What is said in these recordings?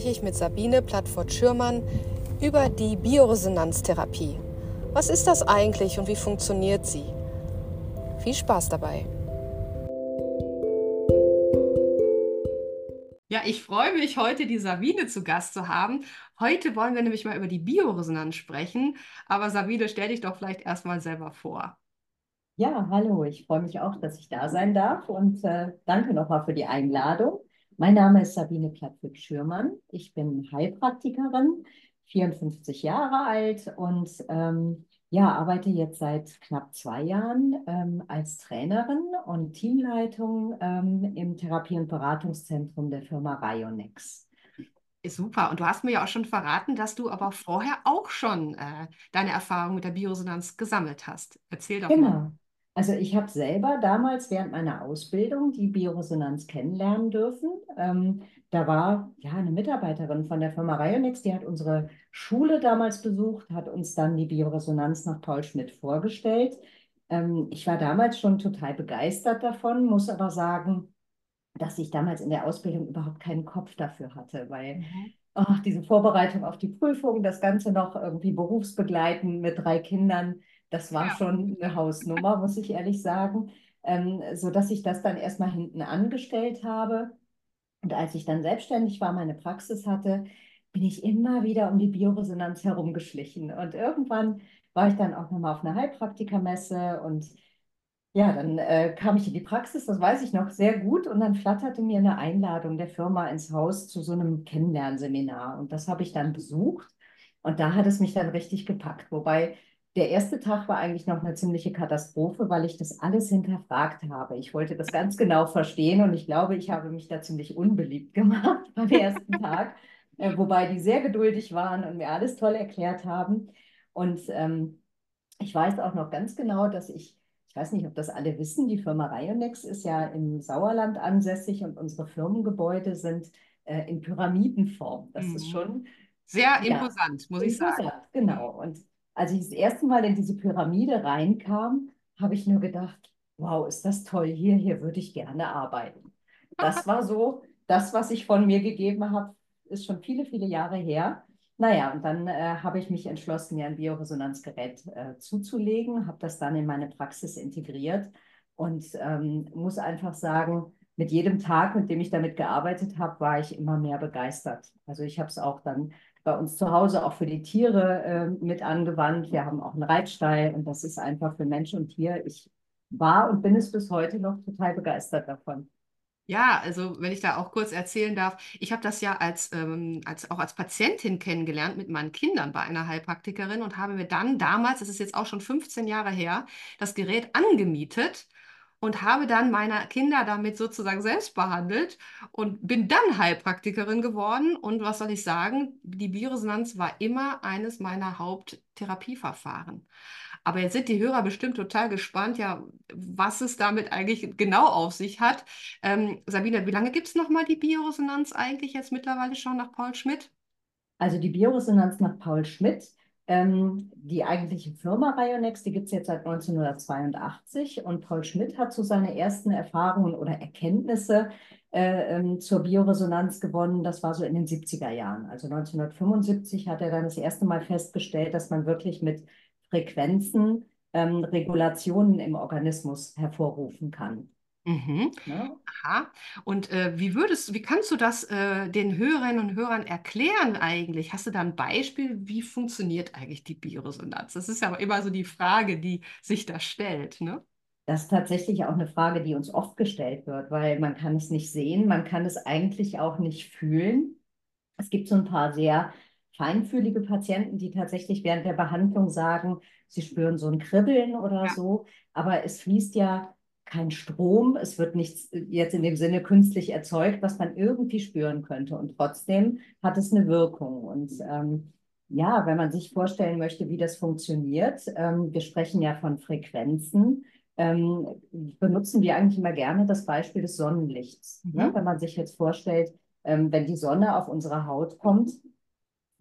Spreche ich mit Sabine Plattfort-Schürmann über die Bioresonanztherapie. Was ist das eigentlich und wie funktioniert sie? Viel Spaß dabei. Ja, ich freue mich, heute die Sabine zu Gast zu haben. Heute wollen wir nämlich mal über die Bioresonanz sprechen. Aber Sabine, stell dich doch vielleicht erstmal selber vor. Ja, hallo, ich freue mich auch, dass ich da sein darf und äh, danke nochmal für die Einladung. Mein Name ist Sabine Plattwig-Schürmann. Ich bin Heilpraktikerin, 54 Jahre alt und ähm, ja, arbeite jetzt seit knapp zwei Jahren ähm, als Trainerin und Teamleitung ähm, im Therapie- und Beratungszentrum der Firma Rionex. Super. Und du hast mir ja auch schon verraten, dass du aber vorher auch schon äh, deine Erfahrung mit der Bioresonanz gesammelt hast. Erzähl doch genau. mal. Also ich habe selber damals während meiner Ausbildung die Bioresonanz kennenlernen dürfen. Ähm, da war ja eine Mitarbeiterin von der Firma Rionex, die hat unsere Schule damals besucht, hat uns dann die Bioresonanz nach Paul Schmidt vorgestellt. Ähm, ich war damals schon total begeistert davon, muss aber sagen, dass ich damals in der Ausbildung überhaupt keinen Kopf dafür hatte, weil mhm. ach, diese Vorbereitung auf die Prüfung, das Ganze noch irgendwie berufsbegleiten mit drei Kindern, das war ja. schon eine Hausnummer, muss ich ehrlich sagen. Ähm, so dass ich das dann erstmal hinten angestellt habe. Und als ich dann selbstständig war, meine Praxis hatte, bin ich immer wieder um die Bioresonanz herumgeschlichen. Und irgendwann war ich dann auch nochmal auf einer Heilpraktikermesse und ja, dann äh, kam ich in die Praxis, das weiß ich noch sehr gut, und dann flatterte mir eine Einladung der Firma ins Haus zu so einem Kennenlernseminar. Und das habe ich dann besucht. Und da hat es mich dann richtig gepackt. Wobei der erste Tag war eigentlich noch eine ziemliche Katastrophe, weil ich das alles hinterfragt habe. Ich wollte das ganz genau verstehen und ich glaube, ich habe mich da ziemlich unbeliebt gemacht beim ersten Tag, äh, wobei die sehr geduldig waren und mir alles toll erklärt haben. Und ähm, ich weiß auch noch ganz genau, dass ich, ich weiß nicht, ob das alle wissen, die Firma Rionex ist ja im Sauerland ansässig und unsere Firmengebäude sind äh, in Pyramidenform. Das mhm. ist schon sehr imposant, ja, muss ich imposant, sagen. Genau. Und als ich das erste Mal in diese Pyramide reinkam, habe ich nur gedacht, wow, ist das toll hier, hier würde ich gerne arbeiten. Das war so, das, was ich von mir gegeben habe, ist schon viele, viele Jahre her. Naja, und dann äh, habe ich mich entschlossen, mir ein Bioresonanzgerät äh, zuzulegen, habe das dann in meine Praxis integriert und ähm, muss einfach sagen, mit jedem Tag, mit dem ich damit gearbeitet habe, war ich immer mehr begeistert. Also ich habe es auch dann bei uns zu Hause auch für die Tiere äh, mit angewandt. Wir haben auch einen Reitstall und das ist einfach für Mensch und Tier. Ich war und bin es bis heute noch total begeistert davon. Ja, also wenn ich da auch kurz erzählen darf, ich habe das ja als, ähm, als auch als Patientin kennengelernt mit meinen Kindern bei einer Heilpraktikerin und habe mir dann damals, das ist jetzt auch schon 15 Jahre her, das Gerät angemietet und habe dann meine Kinder damit sozusagen selbst behandelt und bin dann Heilpraktikerin geworden. Und was soll ich sagen? Die Bioresonanz war immer eines meiner Haupttherapieverfahren. Aber jetzt sind die Hörer bestimmt total gespannt, ja, was es damit eigentlich genau auf sich hat. Ähm, Sabine, wie lange gibt es nochmal die Bioresonanz eigentlich jetzt mittlerweile schon nach Paul Schmidt? Also die Bioresonanz nach Paul Schmidt ähm, die eigentliche Firma Rionex, die gibt es jetzt seit 1982 und Paul Schmidt hat so seine ersten Erfahrungen oder Erkenntnisse äh, ähm, zur Bioresonanz gewonnen. Das war so in den 70er Jahren. Also 1975 hat er dann das erste Mal festgestellt, dass man wirklich mit Frequenzen ähm, Regulationen im Organismus hervorrufen kann. Mhm. Ja. Aha. Und äh, wie würdest, wie kannst du das äh, den Hörerinnen und Hörern erklären eigentlich? Hast du da ein Beispiel, wie funktioniert eigentlich die Bioresonanz? Das ist ja immer so die Frage, die sich da stellt, ne? Das ist tatsächlich auch eine Frage, die uns oft gestellt wird, weil man kann es nicht sehen, man kann es eigentlich auch nicht fühlen. Es gibt so ein paar sehr feinfühlige Patienten, die tatsächlich während der Behandlung sagen, sie spüren so ein Kribbeln oder ja. so, aber es fließt ja kein Strom, es wird nichts jetzt in dem Sinne künstlich erzeugt, was man irgendwie spüren könnte. Und trotzdem hat es eine Wirkung. Und ähm, ja, wenn man sich vorstellen möchte, wie das funktioniert, ähm, wir sprechen ja von Frequenzen, ähm, benutzen wir eigentlich immer gerne das Beispiel des Sonnenlichts. Mhm. Ne? Wenn man sich jetzt vorstellt, ähm, wenn die Sonne auf unsere Haut kommt,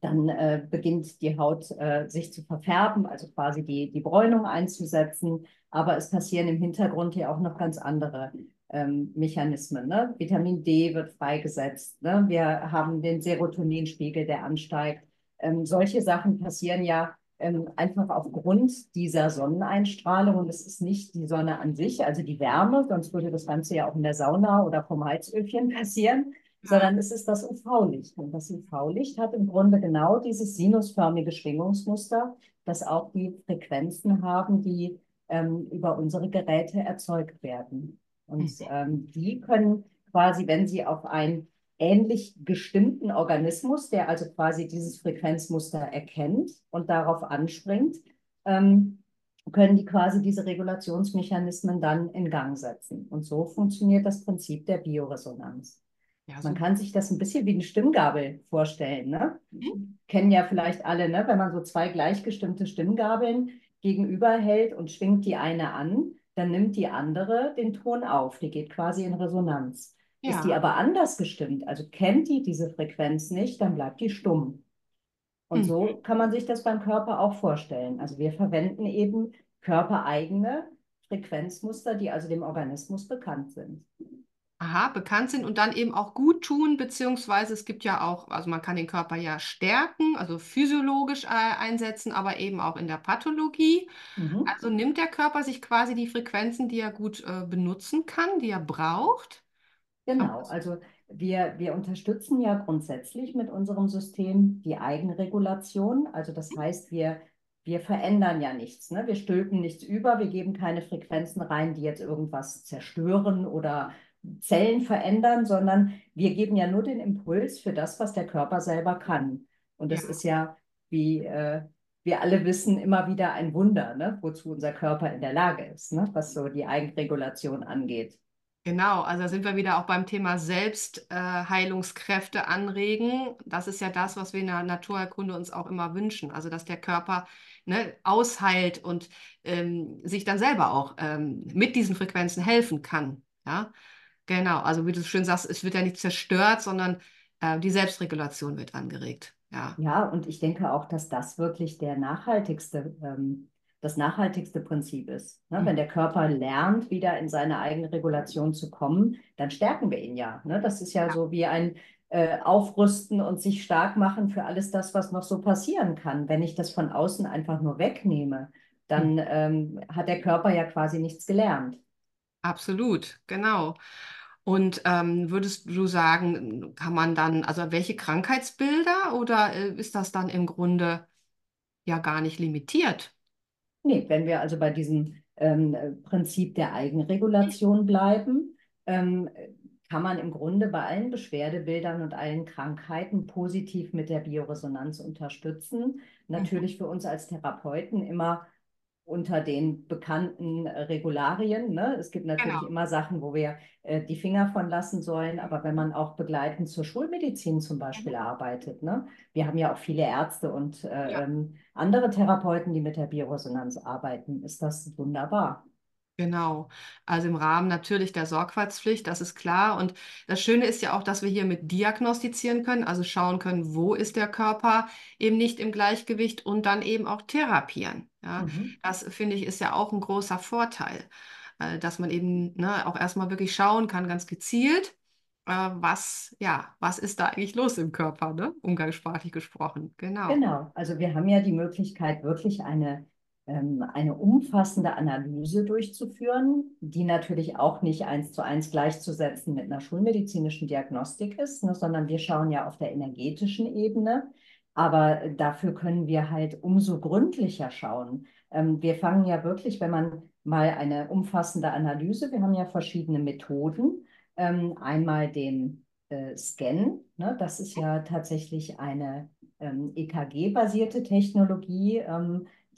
dann äh, beginnt die Haut äh, sich zu verfärben, also quasi die, die Bräunung einzusetzen. Aber es passieren im Hintergrund hier auch noch ganz andere ähm, Mechanismen. Ne? Vitamin D wird freigesetzt. Ne? Wir haben den Serotoninspiegel, der ansteigt. Ähm, solche Sachen passieren ja ähm, einfach aufgrund dieser Sonneneinstrahlung. Und es ist nicht die Sonne an sich, also die Wärme, sonst würde das Ganze ja auch in der Sauna oder vom Heizöfchen passieren, ja. Sondern es ist das UV-Licht. Und das UV-Licht hat im Grunde genau dieses sinusförmige Schwingungsmuster, das auch die Frequenzen haben, die ähm, über unsere Geräte erzeugt werden. Und mhm. ähm, die können quasi, wenn sie auf einen ähnlich gestimmten Organismus, der also quasi dieses Frequenzmuster erkennt und darauf anspringt, ähm, können die quasi diese Regulationsmechanismen dann in Gang setzen. Und so funktioniert das Prinzip der Bioresonanz. Ja, man kann sich das ein bisschen wie eine Stimmgabel vorstellen. Ne? Mhm. Kennen ja vielleicht alle, ne? wenn man so zwei gleichgestimmte Stimmgabeln gegenüberhält und schwingt die eine an, dann nimmt die andere den Ton auf. Die geht quasi in Resonanz. Ja. Ist die aber anders gestimmt, also kennt die diese Frequenz nicht, dann bleibt die stumm. Und mhm. so kann man sich das beim Körper auch vorstellen. Also wir verwenden eben körpereigene Frequenzmuster, die also dem Organismus bekannt sind. Aha, bekannt sind und dann eben auch gut tun, beziehungsweise es gibt ja auch, also man kann den Körper ja stärken, also physiologisch äh, einsetzen, aber eben auch in der Pathologie. Mhm. Also nimmt der Körper sich quasi die Frequenzen, die er gut äh, benutzen kann, die er braucht. Genau, also wir, wir unterstützen ja grundsätzlich mit unserem System die Eigenregulation. Also das heißt, wir, wir verändern ja nichts. Ne? Wir stülpen nichts über, wir geben keine Frequenzen rein, die jetzt irgendwas zerstören oder Zellen verändern, sondern wir geben ja nur den Impuls für das, was der Körper selber kann. Und das ja. ist ja, wie äh, wir alle wissen, immer wieder ein Wunder, ne? wozu unser Körper in der Lage ist, ne? was so die Eigenregulation angeht. Genau, also da sind wir wieder auch beim Thema Selbstheilungskräfte äh, anregen. Das ist ja das, was wir in der Naturerkunde uns auch immer wünschen. Also dass der Körper ne, ausheilt und ähm, sich dann selber auch ähm, mit diesen Frequenzen helfen kann. Ja? Genau, also wie du schön sagst, es wird ja nicht zerstört, sondern äh, die Selbstregulation wird angeregt. Ja. ja, und ich denke auch, dass das wirklich der nachhaltigste, ähm, das nachhaltigste Prinzip ist. Ne? Mhm. Wenn der Körper lernt, wieder in seine eigene Regulation zu kommen, dann stärken wir ihn ja. Ne? Das ist ja, ja. so wie ein äh, Aufrüsten und sich stark machen für alles das, was noch so passieren kann. Wenn ich das von außen einfach nur wegnehme, dann mhm. ähm, hat der Körper ja quasi nichts gelernt. Absolut, genau. Und ähm, würdest du sagen, kann man dann, also welche Krankheitsbilder oder äh, ist das dann im Grunde ja gar nicht limitiert? Nee, wenn wir also bei diesem ähm, Prinzip der Eigenregulation bleiben, ähm, kann man im Grunde bei allen Beschwerdebildern und allen Krankheiten positiv mit der Bioresonanz unterstützen. Natürlich mhm. für uns als Therapeuten immer unter den bekannten äh, Regularien. Ne? Es gibt natürlich genau. immer Sachen, wo wir äh, die Finger von lassen sollen, aber wenn man auch begleitend zur Schulmedizin zum Beispiel mhm. arbeitet, ne? wir haben ja auch viele Ärzte und äh, ja. ähm, andere Therapeuten, die mit der Bioresonanz arbeiten, ist das wunderbar. Genau, also im Rahmen natürlich der Sorgfaltspflicht, das ist klar. Und das Schöne ist ja auch, dass wir hier mit diagnostizieren können, also schauen können, wo ist der Körper eben nicht im Gleichgewicht und dann eben auch therapieren. Ja, mhm. das finde ich ist ja auch ein großer Vorteil, äh, dass man eben ne, auch erstmal wirklich schauen kann, ganz gezielt, äh, was, ja, was ist da eigentlich los im Körper, ne? umgangssprachlich gesprochen. Genau. Genau, also wir haben ja die Möglichkeit, wirklich eine eine umfassende Analyse durchzuführen, die natürlich auch nicht eins zu eins gleichzusetzen mit einer schulmedizinischen Diagnostik ist, ne, sondern wir schauen ja auf der energetischen Ebene. Aber dafür können wir halt umso gründlicher schauen. Ähm, wir fangen ja wirklich, wenn man mal eine umfassende Analyse, wir haben ja verschiedene Methoden. Ähm, einmal den äh, Scan, ne, das ist ja tatsächlich eine EKG-basierte Technologie,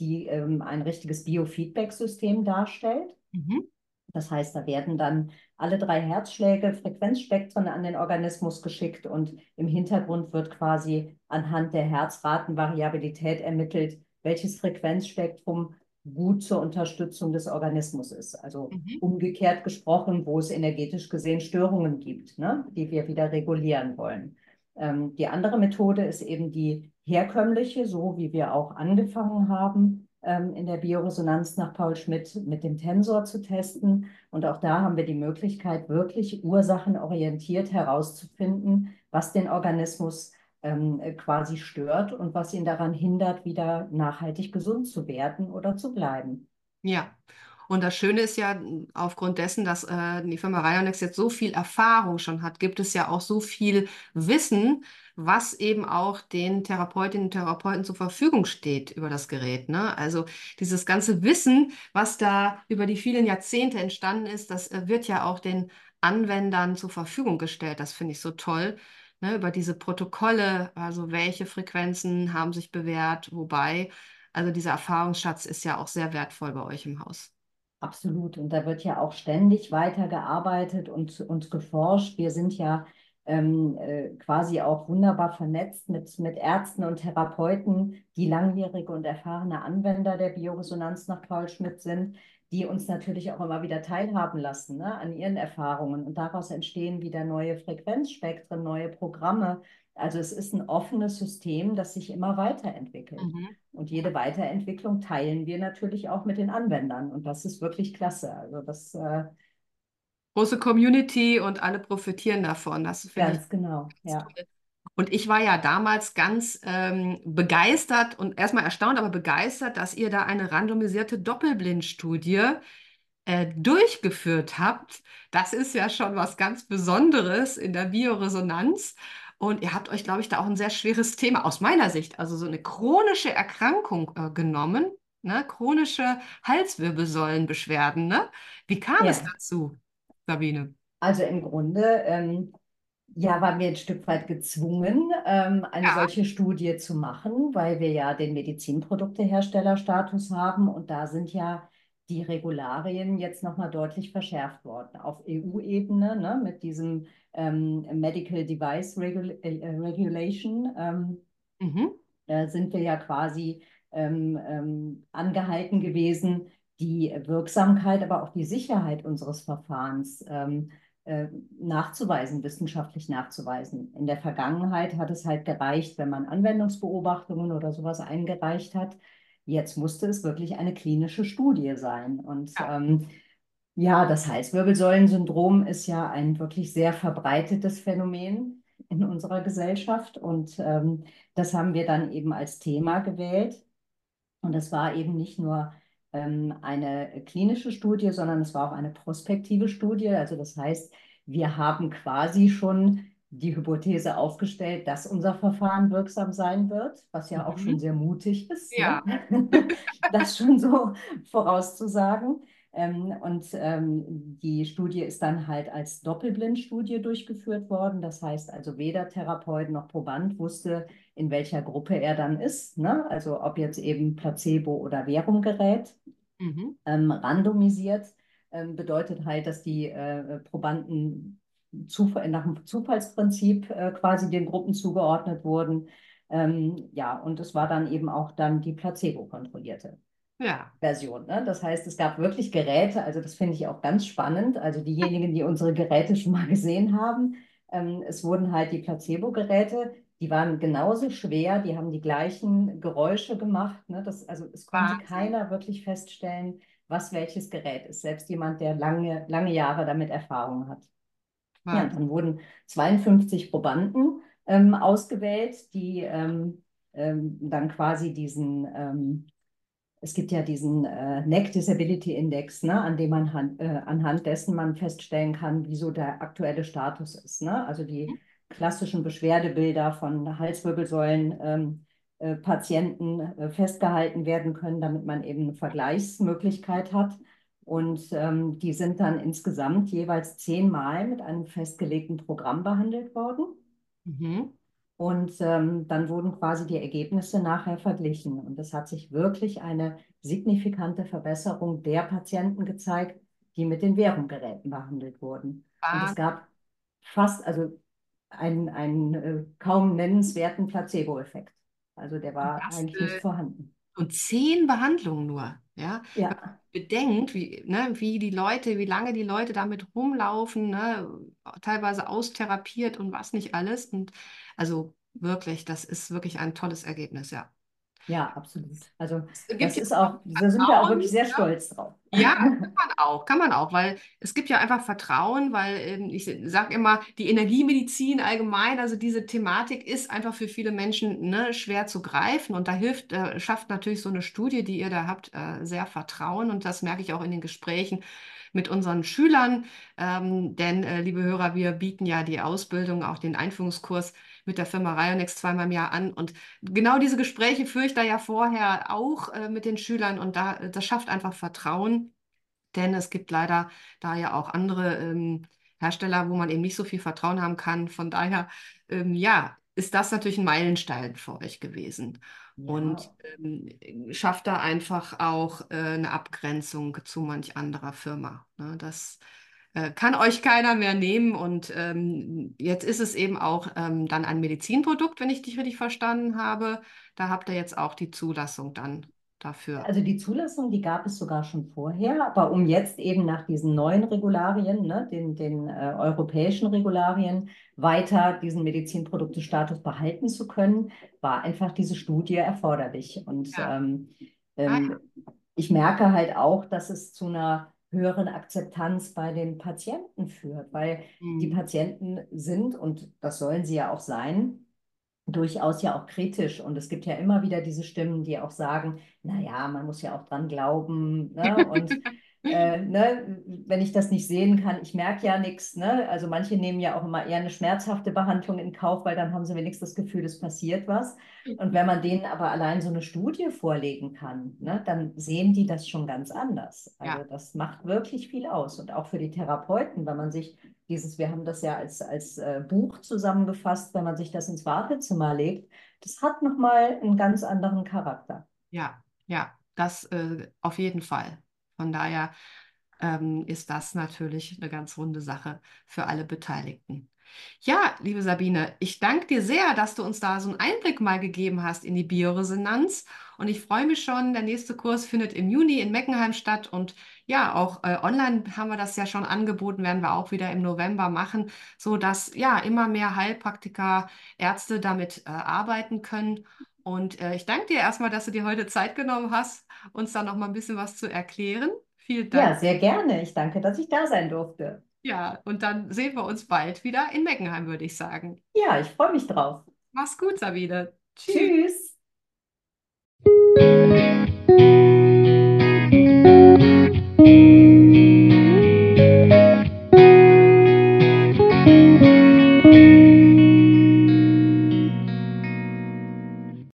die ähm, ein richtiges Biofeedback-System darstellt. Mhm. Das heißt, da werden dann alle drei Herzschläge, Frequenzspektren an den Organismus geschickt und im Hintergrund wird quasi anhand der Herzratenvariabilität ermittelt, welches Frequenzspektrum gut zur Unterstützung des Organismus ist. Also mhm. umgekehrt gesprochen, wo es energetisch gesehen Störungen gibt, ne, die wir wieder regulieren wollen. Ähm, die andere Methode ist eben die herkömmliche, so wie wir auch angefangen haben, ähm, in der Bioresonanz nach Paul Schmidt mit dem Tensor zu testen. Und auch da haben wir die Möglichkeit, wirklich ursachenorientiert herauszufinden, was den Organismus ähm, quasi stört und was ihn daran hindert, wieder nachhaltig gesund zu werden oder zu bleiben. Ja. Und das Schöne ist ja, aufgrund dessen, dass äh, die Firma Rionex jetzt so viel Erfahrung schon hat, gibt es ja auch so viel Wissen, was eben auch den Therapeutinnen und Therapeuten zur Verfügung steht über das Gerät. Ne? Also dieses ganze Wissen, was da über die vielen Jahrzehnte entstanden ist, das äh, wird ja auch den Anwendern zur Verfügung gestellt. Das finde ich so toll. Ne? Über diese Protokolle, also welche Frequenzen haben sich bewährt, wobei. Also dieser Erfahrungsschatz ist ja auch sehr wertvoll bei euch im Haus. Absolut. Und da wird ja auch ständig weitergearbeitet und, und geforscht. Wir sind ja ähm, äh, quasi auch wunderbar vernetzt mit, mit Ärzten und Therapeuten, die langjährige und erfahrene Anwender der Bioresonanz nach Paul Schmidt sind, die uns natürlich auch immer wieder teilhaben lassen ne, an ihren Erfahrungen. Und daraus entstehen wieder neue Frequenzspektren, neue Programme. Also es ist ein offenes System, das sich immer weiterentwickelt. Mhm. Und jede Weiterentwicklung teilen wir natürlich auch mit den Anwendern. Und das ist wirklich klasse. Also das äh, große Community und alle profitieren davon. Das finde ganz ich genau. Ja. Toll. Und ich war ja damals ganz ähm, begeistert und erstmal erstaunt, aber begeistert, dass ihr da eine randomisierte Doppelblindstudie äh, durchgeführt habt. Das ist ja schon was ganz Besonderes in der Bioresonanz. Und ihr habt euch, glaube ich, da auch ein sehr schweres Thema aus meiner Sicht, also so eine chronische Erkrankung äh, genommen, ne? chronische Halswirbelsäulenbeschwerden. Ne? Wie kam ja. es dazu, Sabine? Also im Grunde, ähm, ja, waren wir ein Stück weit gezwungen, ähm, eine ja. solche Studie zu machen, weil wir ja den Medizinprodukteherstellerstatus haben und da sind ja die Regularien jetzt nochmal deutlich verschärft worden auf EU-Ebene ne, mit diesem ähm, Medical Device Regul äh, Regulation. Ähm, mhm. Da sind wir ja quasi ähm, ähm, angehalten gewesen, die Wirksamkeit, aber auch die Sicherheit unseres Verfahrens ähm, äh, nachzuweisen, wissenschaftlich nachzuweisen. In der Vergangenheit hat es halt gereicht, wenn man Anwendungsbeobachtungen oder sowas eingereicht hat, Jetzt musste es wirklich eine klinische Studie sein. Und ja, ähm, ja das Halswirbelsäulensyndrom ist ja ein wirklich sehr verbreitetes Phänomen in unserer Gesellschaft. Und ähm, das haben wir dann eben als Thema gewählt. Und das war eben nicht nur ähm, eine klinische Studie, sondern es war auch eine prospektive Studie. Also das heißt, wir haben quasi schon die Hypothese aufgestellt, dass unser Verfahren wirksam sein wird, was ja auch mhm. schon sehr mutig ist, ja. Ne? das schon so vorauszusagen. Ähm, und ähm, die Studie ist dann halt als Doppelblindstudie durchgeführt worden. Das heißt also, weder Therapeut noch Proband wusste, in welcher Gruppe er dann ist. Ne? Also ob jetzt eben Placebo oder Währung gerät. Mhm. Ähm, randomisiert ähm, bedeutet halt, dass die äh, Probanden Zufall, nach dem Zufallsprinzip äh, quasi den Gruppen zugeordnet wurden. Ähm, ja, und es war dann eben auch dann die placebo-kontrollierte ja. Version. Ne? Das heißt, es gab wirklich Geräte, also das finde ich auch ganz spannend. Also diejenigen, die unsere Geräte schon mal gesehen haben, ähm, es wurden halt die Placebo-Geräte, die waren genauso schwer, die haben die gleichen Geräusche gemacht. Ne? Das, also es konnte Wahnsinn. keiner wirklich feststellen, was welches Gerät ist. Selbst jemand, der lange, lange Jahre damit Erfahrung hat. Ja, dann wurden 52 Probanden ähm, ausgewählt, die ähm, ähm, dann quasi diesen, ähm, es gibt ja diesen äh, Neck Disability Index, ne, an dem man äh, anhand dessen man feststellen kann, wieso der aktuelle Status ist. Ne? Also die mhm. klassischen Beschwerdebilder von Halswirbelsäulen. Ähm, äh, Patienten äh, festgehalten werden können, damit man eben eine Vergleichsmöglichkeit hat. Und ähm, die sind dann insgesamt jeweils zehnmal mit einem festgelegten Programm behandelt worden. Mhm. Und ähm, dann wurden quasi die Ergebnisse nachher verglichen. Und es hat sich wirklich eine signifikante Verbesserung der Patienten gezeigt, die mit den Währungsgeräten behandelt wurden. Ah. Und es gab fast, also einen, einen äh, kaum nennenswerten Placebo-Effekt. Also der war eigentlich nicht vorhanden. Und zehn Behandlungen nur. Ja, ja. bedenkt, wie, ne, wie die Leute, wie lange die Leute damit rumlaufen, ne, teilweise austherapiert und was nicht alles. Und also wirklich, das ist wirklich ein tolles Ergebnis, ja. Ja, absolut. Also gibt das ja ist auch da sind wir auch wirklich sehr ne? stolz drauf. Ja, kann man auch, kann man auch, weil es gibt ja einfach Vertrauen, weil ähm, ich sage immer, die Energiemedizin allgemein, also diese Thematik ist einfach für viele Menschen ne, schwer zu greifen und da hilft, äh, schafft natürlich so eine Studie, die ihr da habt, äh, sehr Vertrauen und das merke ich auch in den Gesprächen mit unseren Schülern, ähm, denn äh, liebe Hörer, wir bieten ja die Ausbildung, auch den Einführungskurs mit der Firma Rionex zweimal im Jahr an und genau diese Gespräche führe ich da ja vorher auch äh, mit den Schülern und da, das schafft einfach Vertrauen, denn es gibt leider da ja auch andere ähm, Hersteller, wo man eben nicht so viel Vertrauen haben kann. Von daher, ähm, ja, ist das natürlich ein Meilenstein für euch gewesen und ähm, schafft da einfach auch äh, eine Abgrenzung zu manch anderer Firma. Ne? Das äh, kann euch keiner mehr nehmen. Und ähm, jetzt ist es eben auch ähm, dann ein Medizinprodukt, wenn ich dich richtig verstanden habe. Da habt ihr jetzt auch die Zulassung dann dafür. Also die Zulassung, die gab es sogar schon vorher, aber um jetzt eben nach diesen neuen Regularien, ne, den, den äh, europäischen Regularien, weiter diesen Medizinproduktestatus behalten zu können, war einfach diese Studie erforderlich. Und Ja. ähm, Ah, ähm, ich merke halt auch, dass es zu einer höheren Akzeptanz bei den Patienten führt, weil die hm. Patienten sind, und das sollen sie ja auch sein, durchaus ja auch kritisch. Und es gibt ja immer wieder diese Stimmen, die auch sagen, naja, man muss ja auch dran glauben. Ne? Und äh, ne, wenn ich das nicht sehen kann, ich merke ja nichts. Ne? Also manche nehmen ja auch immer eher eine schmerzhafte Behandlung in Kauf, weil dann haben sie wenigstens das Gefühl, es passiert was. Und wenn man denen aber allein so eine Studie vorlegen kann, ne, dann sehen die das schon ganz anders. Also Ja, das macht wirklich viel aus. Und auch für die Therapeuten, wenn man sich dieses, wir haben das ja als, als äh, Buch zusammengefasst, wenn man sich das ins Wartezimmer legt, das hat nochmal einen ganz anderen Charakter. ja, ja, das äh, auf jeden Fall. Von daher ähm, ist das natürlich eine ganz runde Sache für alle Beteiligten. Ja, liebe Sabine, ich danke dir sehr, dass du uns da so einen Einblick mal gegeben hast in die Bioresonanz. Und ich freue mich schon, der nächste Kurs findet im Juni in Meckenheim statt. Und ja, auch äh, online haben wir das ja schon angeboten, werden wir auch wieder im November machen, sodass ja immer mehr Heilpraktiker, Ärzte damit äh, arbeiten können. Und äh, ich danke dir erstmal, dass du dir heute Zeit genommen hast, uns da noch mal ein bisschen was zu erklären. Vielen Ja, Dank. sehr gerne. Ich danke, dass ich da sein durfte. Ja, und dann sehen wir uns bald wieder in Meckenheim, würde ich sagen. Ja, ich freue mich drauf. Mach's gut, Sabine. Tschüss. Tschüss.